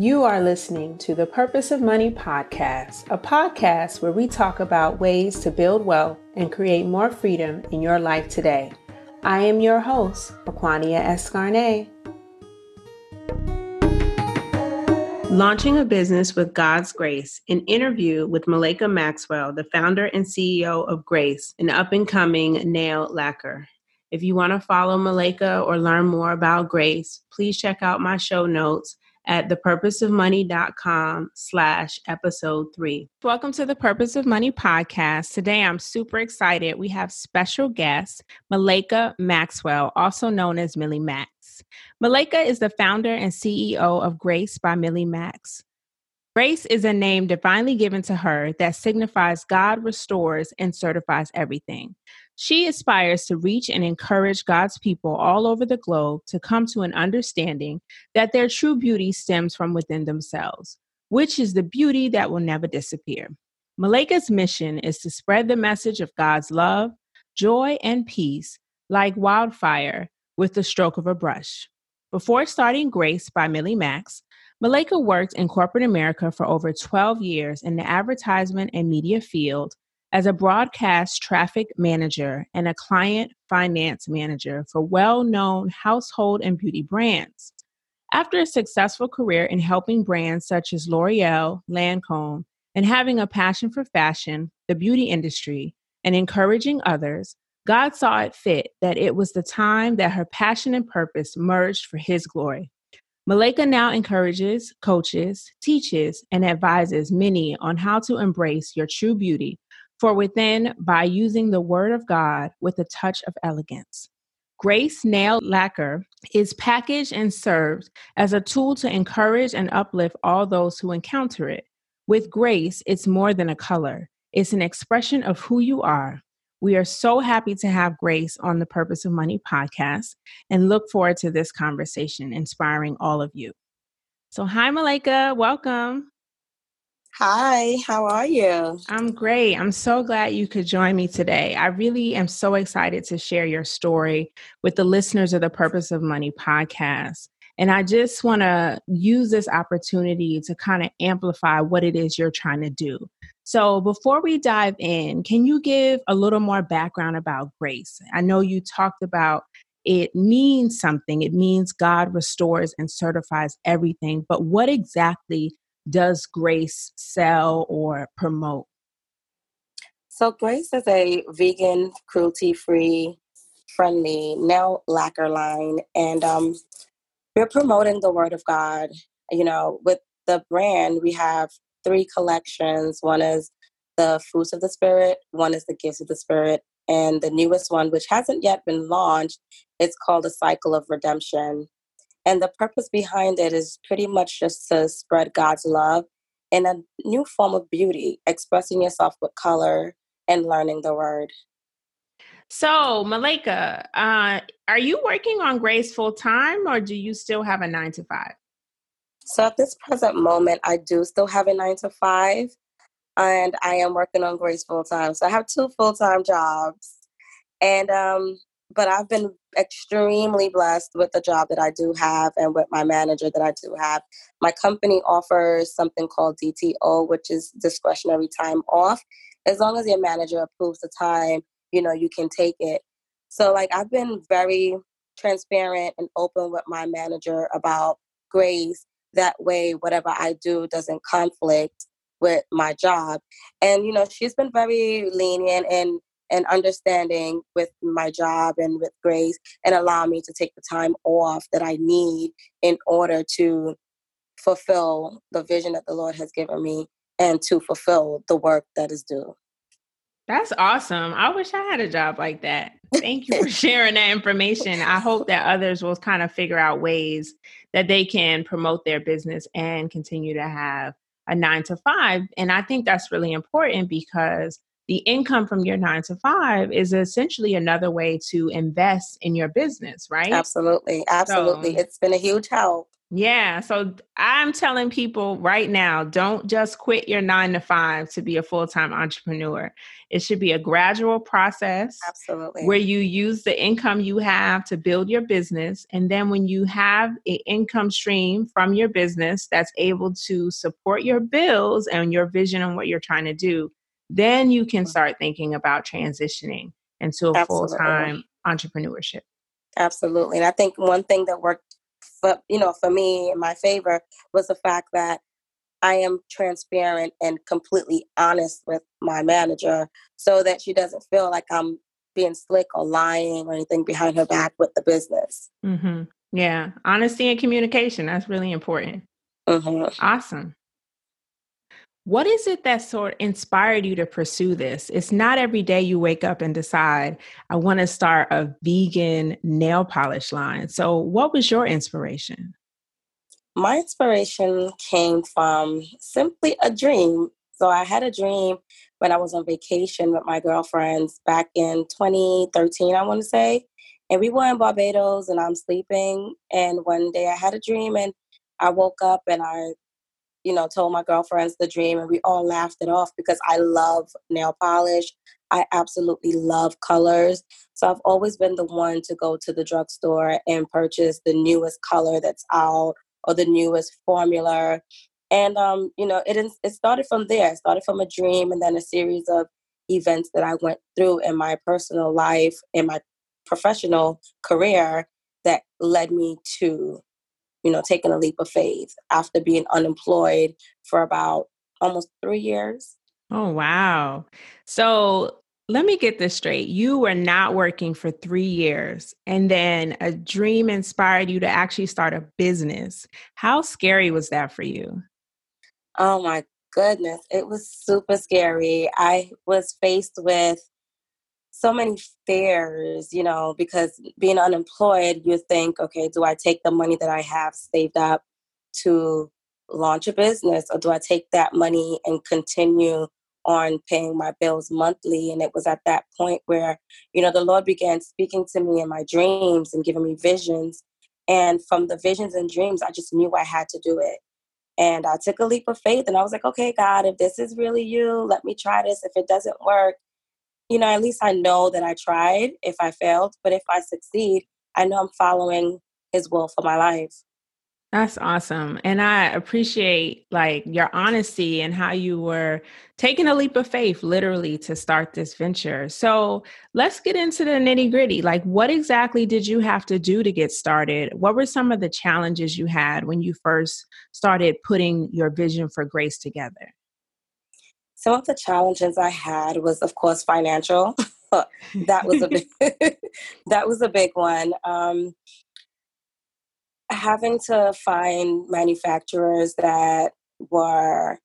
You are listening to the Purpose of Money podcast, a podcast where we talk about ways to build wealth and create more freedom in your life today. I am your host, Aquania Escarnet. Launching a Business with God's Grace, an interview with Mileyka Maxwell, the founder and CEO of Grace, an up and coming nail lacquer. If you want to follow Mileyka or learn more about Grace, please check out my show notes at thepurposeofmoney.com slash episode three. Welcome to the Purpose of Money podcast. Today I'm super excited. We have special guest, Mileyka Maxwell, also known as Millie Max. Mileyka is the founder and CEO of Grace by Millie Max. Grace is a name divinely given to her that signifies God restores and certifies everything. She aspires to reach and encourage God's people all over the globe to come to an understanding that their true beauty stems from within themselves, which is the beauty that will never disappear. Mileyka's mission is to spread the message of God's love, joy, and peace like wildfire with the stroke of a brush. Before starting Grace by Millie Max, Mileyka worked in corporate America for over 12 years in the advertisement and media field as a broadcast traffic manager and a client finance manager for well known household and beauty brands. After a successful career in helping brands such as L'Oreal, Lancome, and having a passion for fashion, the beauty industry, and encouraging others, God saw it fit that it was the time that her passion and purpose merged for His glory. Mileyka now encourages, coaches, teaches, and advises many on how to embrace your true beauty for within by using the Word of God with a touch of elegance. Grace Nail Lacquer is packaged and served as a tool to encourage and uplift all those who encounter it. With Grace, it's more than a color, it's an expression of who you are. We are so happy to have Grace on the Purpose of Money podcast and look forward to this conversation inspiring all of you. So, hi, Mileyka. Welcome. Hi, how are you? I'm great. I'm so glad you could join me today. I really am so excited to share your story with the listeners of the Purpose of Money podcast. And I just want to use this opportunity to kind of amplify what it is you're trying to do. So, before we dive in, can you give a little more background about grace? I know you talked about it means something, it means God restores and certifies everything. But what exactly does Grace sell or promote? So, Grace is a vegan, cruelty free, friendly nail lacquer line, and um, we're promoting the Word of God. You know, with the brand, we have three collections one is the fruits of the Spirit, one is the gifts of the Spirit, and the newest one, which hasn't yet been launched, it's called a cycle of redemption. And the purpose behind it is pretty much just to spread God's love in a new form of beauty, expressing yourself with color and learning the word. So, Mileyka, uh, are you working on Grace full time or do you still have a nine to five? So, at this present moment, I do still have a nine to five and I am working on Grace full time. So, I have two full time jobs. And um, but I've been extremely blessed with the job that I do have and with my manager that I do have. My company offers something called DTO, which is discretionary time off. As long as your manager approves the time, you know, you can take it. So, like, I've been very transparent and open with my manager about grace. That way, whatever I do doesn't conflict with my job. And, you know, she's been very lenient and and understanding with my job and with grace and allow me to take the time off that I need in order to fulfill the vision that the Lord has given me and to fulfill the work that is due. That's awesome. I wish I had a job like that. Thank you for sharing that information. I hope that others will kind of figure out ways that they can promote their business and continue to have a nine to five. And I think that's really important because the income from your nine to five is essentially another way to invest in your business, right? Absolutely. Absolutely. So, it's been a huge help. Yeah. So I'm telling people right now don't just quit your nine to five to be a full time entrepreneur. It should be a gradual process. Absolutely. Where you use the income you have to build your business. And then when you have an income stream from your business that's able to support your bills and your vision and what you're trying to do, then you can mm. start thinking about transitioning into a full time entrepreneurship. Absolutely. And I think one thing that worked for you know for me in my favor was the fact that I am transparent and completely honest with my manager so that she doesn't feel like I'm being slick or lying or anything behind her back with the business. Mm-hmm. Yeah, honesty and communication that's really important. Mm-hmm. Awesome. What is it that sort inspired you to pursue this? It's not every day you wake up and decide, I want to start a vegan nail polish line. So, what was your inspiration? My inspiration came from simply a dream. So, I had a dream when I was on vacation with my girlfriends back in 2013, I want to say. And we were in Barbados and I'm sleeping. And one day I had a dream and I woke up and I you know, told my girlfriends the dream and we all laughed it off because I love nail polish. I absolutely love colors. So I've always been the one to go to the drugstore and purchase the newest color that's out or the newest formula. And um, you know, it it started from there. It started from a dream and then a series of events that I went through in my personal life, in my professional career that led me to you know, taking a leap of faith after being unemployed for about almost three years. Oh, wow. So let me get this straight. You were not working for three years, and then a dream inspired you to actually start a business. How scary was that for you? Oh, my goodness. It was super scary. I was faced with so many fears, you know, because being unemployed, you think, okay, do I take the money that I have saved up to launch a business or do I take that money and continue on paying my bills monthly? And it was at that point where, you know, the Lord began speaking to me in my dreams and giving me visions. And from the visions and dreams, I just knew I had to do it. And I took a leap of faith and I was like, okay, God, if this is really you, let me try this. If it doesn't work, you know, at least I know that I tried if I failed. But if I succeed, I know I'm following his will for my life. That's awesome. And I appreciate like your honesty and how you were taking a leap of faith literally to start this venture. So let's get into the nitty gritty. Like, what exactly did you have to do to get started? What were some of the challenges you had when you first started putting your vision for grace together? Some of the challenges I had was, of course, financial. that was a big, that was a big one. Um, having to find manufacturers that were,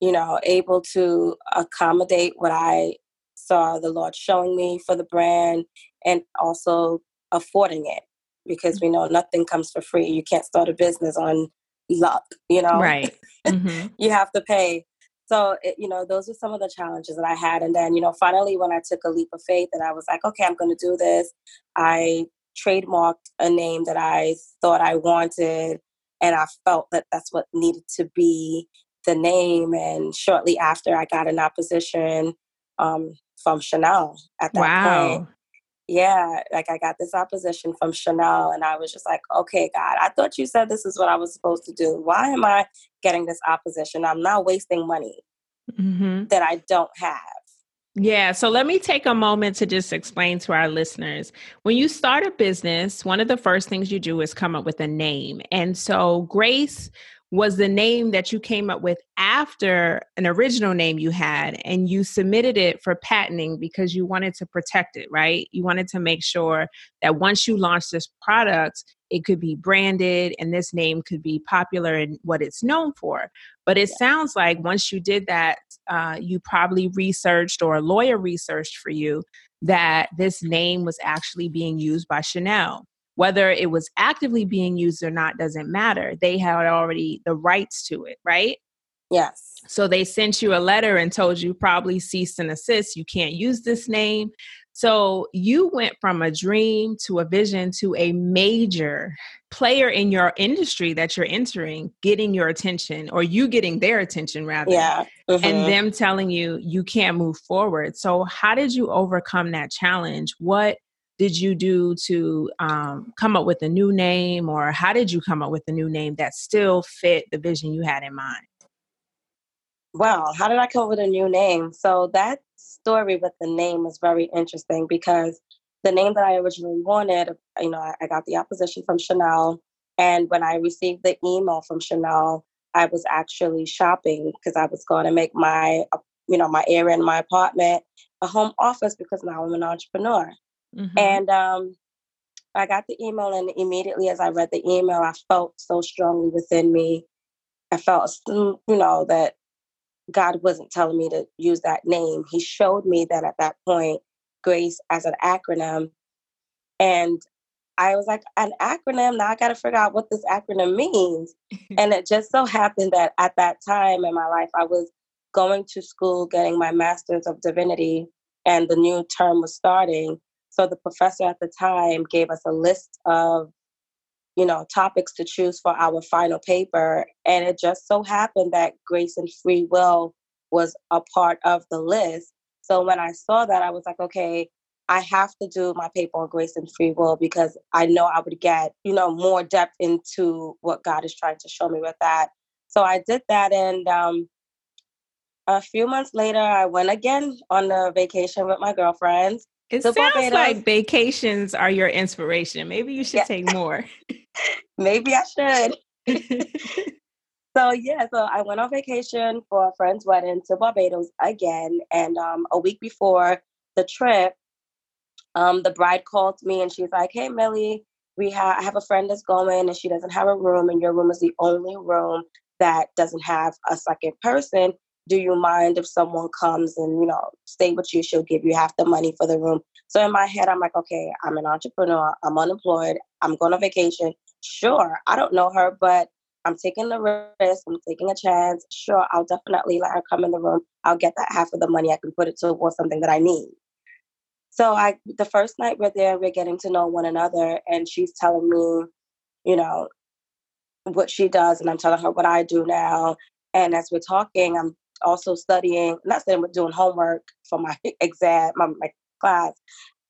you know, able to accommodate what I saw the Lord showing me for the brand, and also affording it because we know nothing comes for free. You can't start a business on luck, you know. Right. Mm-hmm. you have to pay so it, you know those are some of the challenges that i had. And then you know finally when i took a leap of faith and i was like okay i'm going to do this i trademarked a name that i thought i wanted and i felt that that's what needed to be the name. And shortly after i got an opposition um, from chanel at that wow. point yeah, like I got this opposition from Chanel, and I was just like, okay, God, I thought you said this is what I was supposed to do. Why am I getting this opposition? I'm not wasting money mm-hmm. that I don't have. Yeah, so let me take a moment to just explain to our listeners. When you start a business, one of the first things you do is come up with a name. And so Grace was the name that you came up with after an original name you had and you submitted it for patenting because you wanted to protect it, right? You wanted to make sure that once you launched this product, it could be branded and this name could be popular in what it's known for. But it yeah. sounds like once you did that, uh, you probably researched or a lawyer researched for you that this name was actually being used by Chanel whether it was actively being used or not doesn't matter. They had already the rights to it, right? Yes. So they sent you a letter and told you probably cease and assist. You can't use this name. So you went from a dream to a vision to a major player in your industry that you're entering getting your attention or you getting their attention rather. Yeah. Mm-hmm. And them telling you you can't move forward. So how did you overcome that challenge? What did you do to um, come up with a new name or how did you come up with a new name that still fit the vision you had in mind? Well, how did I come up with a new name? So that story with the name is very interesting because the name that I originally wanted, you know, I, I got the opposition from Chanel. And when I received the email from Chanel, I was actually shopping because I was going to make my, uh, you know, my area in my apartment a home office because now I'm an entrepreneur. Mm-hmm. And um, I got the email, and immediately as I read the email, I felt so strongly within me. I felt, you know, that God wasn't telling me to use that name. He showed me that at that point, Grace as an acronym. And I was like, an acronym? Now I got to figure out what this acronym means. and it just so happened that at that time in my life, I was going to school, getting my master's of divinity, and the new term was starting. So the professor at the time gave us a list of you know topics to choose for our final paper and it just so happened that grace and free will was a part of the list. So when i saw that i was like okay i have to do my paper on grace and free will because i know i would get you know more depth into what god is trying to show me with that. So i did that and um, a few months later i went again on a vacation with my girlfriends it sounds Barbados. like vacations are your inspiration. Maybe you should yeah. take more. Maybe I should. so yeah, so I went on vacation for a friend's wedding to Barbados again, and um, a week before the trip, um, the bride called me and she's like, "Hey, Millie, we have I have a friend that's going, and she doesn't have a room, and your room is the only room that doesn't have a second person do you mind if someone comes and you know stay with you? She'll give you half the money for the room. So in my head i'm like okay i'm an entrepreneur. I'm unemployed. I'm going on vacation. Sure i don't know her but i'm taking the risk. I'm taking a chance. Sure i'll definitely let her come in the room. I'll get that half of the money. I can put it towards something that i need. So i the first night we're there we're getting to know one another and she's telling me you know what she does and i'm telling her what i do now. And as we're talking i'm also studying, not saying we're doing homework for my exam, my, my class.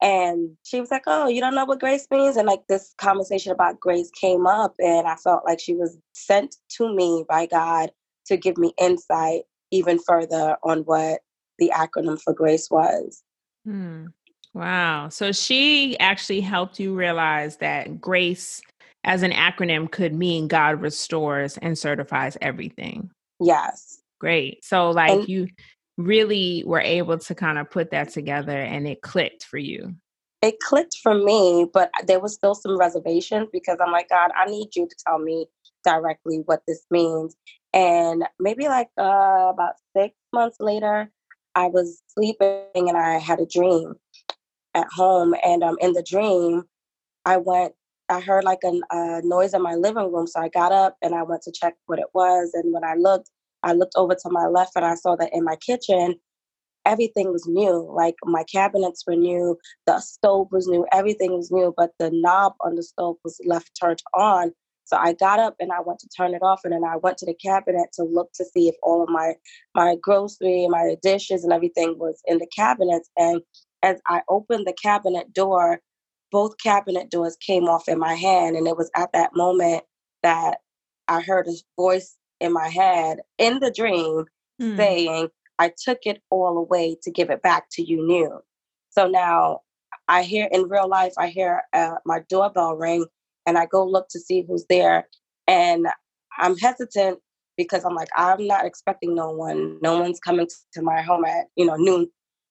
And she was like, Oh, you don't know what grace means? And like this conversation about grace came up, and I felt like she was sent to me by God to give me insight even further on what the acronym for grace was. Hmm. Wow. So she actually helped you realize that grace as an acronym could mean God restores and certifies everything. Yes. Great. So like and, you really were able to kind of put that together and it clicked for you. It clicked for me, but there was still some reservations because I'm like, God, I need you to tell me directly what this means. And maybe like uh, about six months later, I was sleeping and I had a dream at home. And um, in the dream, I went, I heard like a, a noise in my living room. So I got up and I went to check what it was. And when I looked, I looked over to my left and I saw that in my kitchen, everything was new. Like my cabinets were new, the stove was new, everything was new, but the knob on the stove was left turned on. So I got up and I went to turn it off, and then I went to the cabinet to look to see if all of my my grocery, my dishes, and everything was in the cabinets. And as I opened the cabinet door, both cabinet doors came off in my hand, and it was at that moment that I heard a voice in my head in the dream mm. saying, I took it all away to give it back to you new. So now I hear in real life, I hear uh, my doorbell ring and I go look to see who's there. And I'm hesitant because I'm like, I'm not expecting no one. No one's coming to my home at, you know, noon,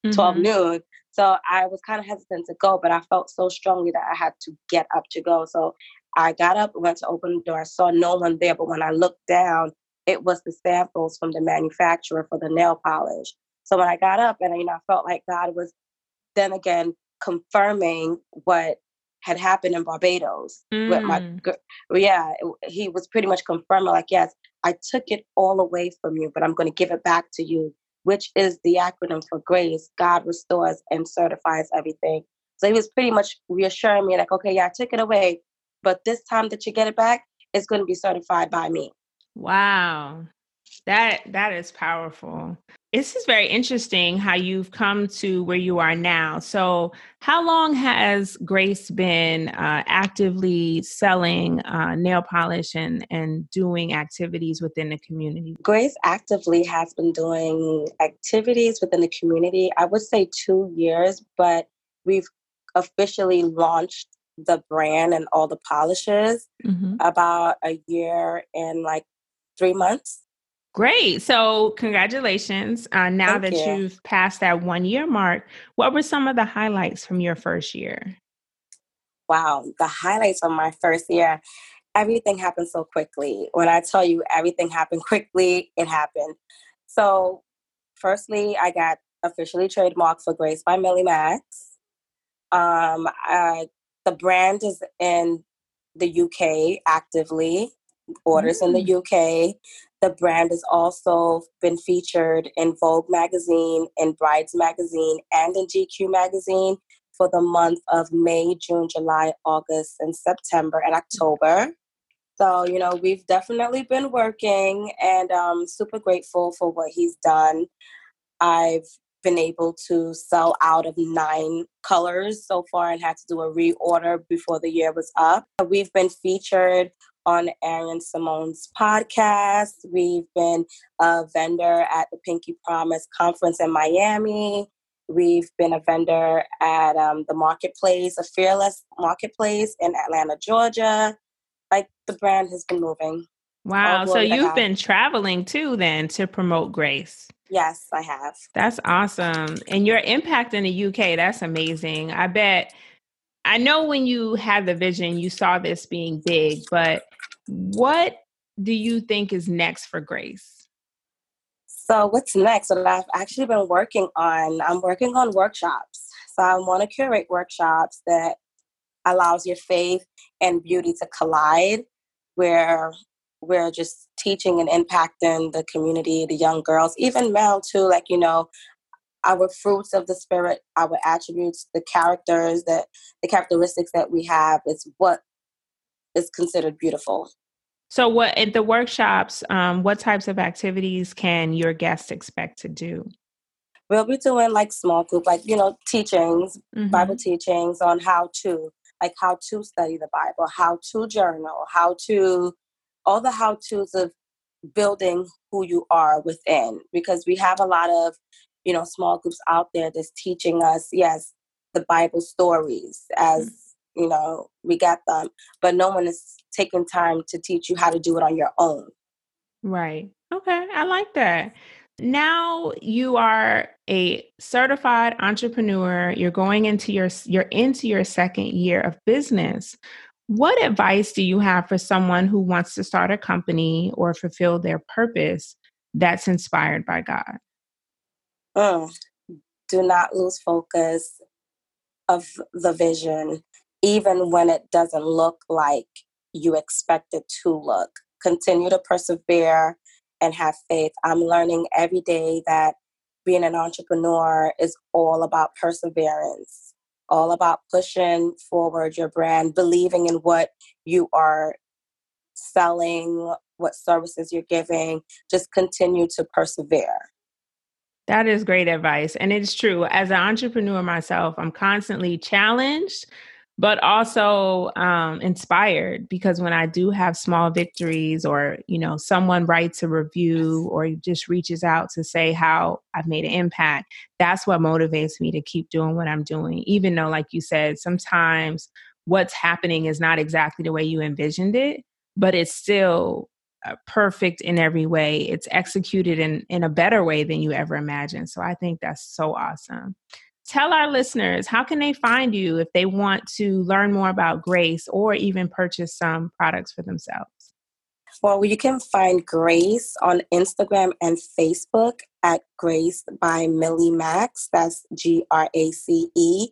mm-hmm. 12 noon. So I was kind of hesitant to go, but I felt so strongly that I had to get up to go. So I got up, went to open the door. I saw no one there, but when I looked down, it was the samples from the manufacturer for the nail polish. So when I got up and you know, I felt like God was then again confirming what had happened in Barbados mm. with my mm. yeah, he was pretty much confirming like yes, I took it all away from you, but I'm going to give it back to you which is the acronym for grace. God restores and certifies everything. So he was pretty much reassuring me, like, okay, yeah, I took it away, but this time that you get it back, it's going to be certified by me. Wow. That that is powerful. This is very interesting how you've come to where you are now. So, how long has Grace been uh, actively selling uh, nail polish and, and doing activities within the community? Grace actively has been doing activities within the community, I would say two years, but we've officially launched the brand and all the polishes mm-hmm. about a year and like three months. Great. So, congratulations. Uh, now Thank that you. you've passed that one year mark, what were some of the highlights from your first year? Wow, the highlights of my first year. Everything happened so quickly. When I tell you everything happened quickly, it happened. So, firstly, I got officially trademarked for Grace by Millie Max. Um, I, the brand is in the UK actively orders mm. in the mm. UK. The brand has also been featured in Vogue magazine, in Brides magazine, and in GQ magazine for the month of May, June, July, August, and September and October. So, you know, we've definitely been working and I'm super grateful for what he's done. I've been able to sell out of nine colors so far and had to do a reorder before the year was up. We've been featured on Aaron Simone's podcast. We've been a vendor at the Pinky Promise conference in Miami. We've been a vendor at um, the marketplace, a fearless marketplace in Atlanta, Georgia. Like the brand has been moving. Wow. So you've been traveling too then to promote Grace. Yes, I have. That's awesome. And your impact in the UK, that's amazing. I bet I know when you had the vision, you saw this being big, but what do you think is next for Grace? So, what's next? What I've actually been working on, I'm working on workshops. So, I want to curate workshops that allows your faith and beauty to collide, where we're just teaching and impacting the community, the young girls, even male too. Like you know, our fruits of the spirit, our attributes, the characters that the characteristics that we have is what is considered beautiful. So, what at the workshops? Um, what types of activities can your guests expect to do? We'll be doing like small group, like you know, teachings, mm-hmm. Bible teachings on how to, like how to study the Bible, how to journal, how to, all the how tos of building who you are within. Because we have a lot of, you know, small groups out there that's teaching us, yes, the Bible stories as mm-hmm you know, we got them, but no one is taking time to teach you how to do it on your own. Right. Okay. I like that. Now you are a certified entrepreneur. You're going into your you're into your second year of business. What advice do you have for someone who wants to start a company or fulfill their purpose that's inspired by God? Mm. Do not lose focus of the vision even when it doesn't look like you expect it to look. Continue to persevere and have faith. I'm learning every day that being an entrepreneur is all about perseverance, all about pushing forward your brand, believing in what you are selling, what services you're giving. Just continue to persevere. That is great advice. And it's true. As an entrepreneur myself, I'm constantly challenged but also um, inspired because when I do have small victories or, you know, someone writes a review or just reaches out to say how I've made an impact, that's what motivates me to keep doing what I'm doing. Even though, like you said, sometimes what's happening is not exactly the way you envisioned it, but it's still uh, perfect in every way. It's executed in, in a better way than you ever imagined. So I think that's so awesome tell our listeners how can they find you if they want to learn more about grace or even purchase some products for themselves? Well you can find grace on instagram and facebook at grace by millie max. That's g-r-a-c-e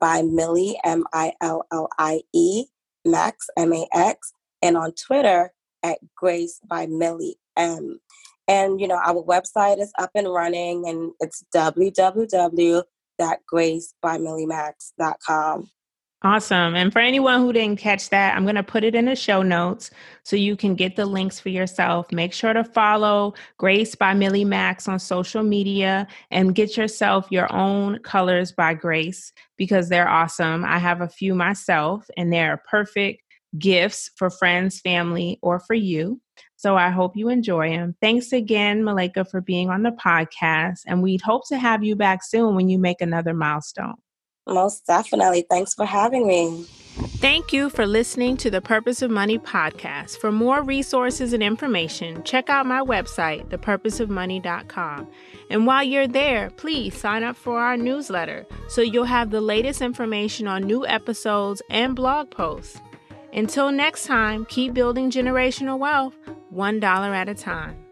by millie m-i-l-l-i-e max m-a-x and on twitter at grace by millie m. And, you know, our website is up and running and it's www.gracebymilliemax.com. Awesome. And for anyone who didn't catch that, I'm going to put it in the show notes so you can get the links for yourself. Make sure to follow Grace by Millie Max on social media and get yourself your own colors by Grace because they're awesome. I have a few myself and they're perfect gifts for friends, family, or for you. So I hope you enjoy them. Thanks again, Mileyka, for being on the podcast. And we'd hope to have you back soon when you make another milestone. Most definitely. Thanks for having me. Thank you for listening to the Purpose of Money podcast. For more resources and information, check out my website, thepurposeofmoney.com. And while you're there, please sign up for our newsletter so you'll have the latest information on new episodes and blog posts. Until next time, keep building generational wealth, $1 at a time.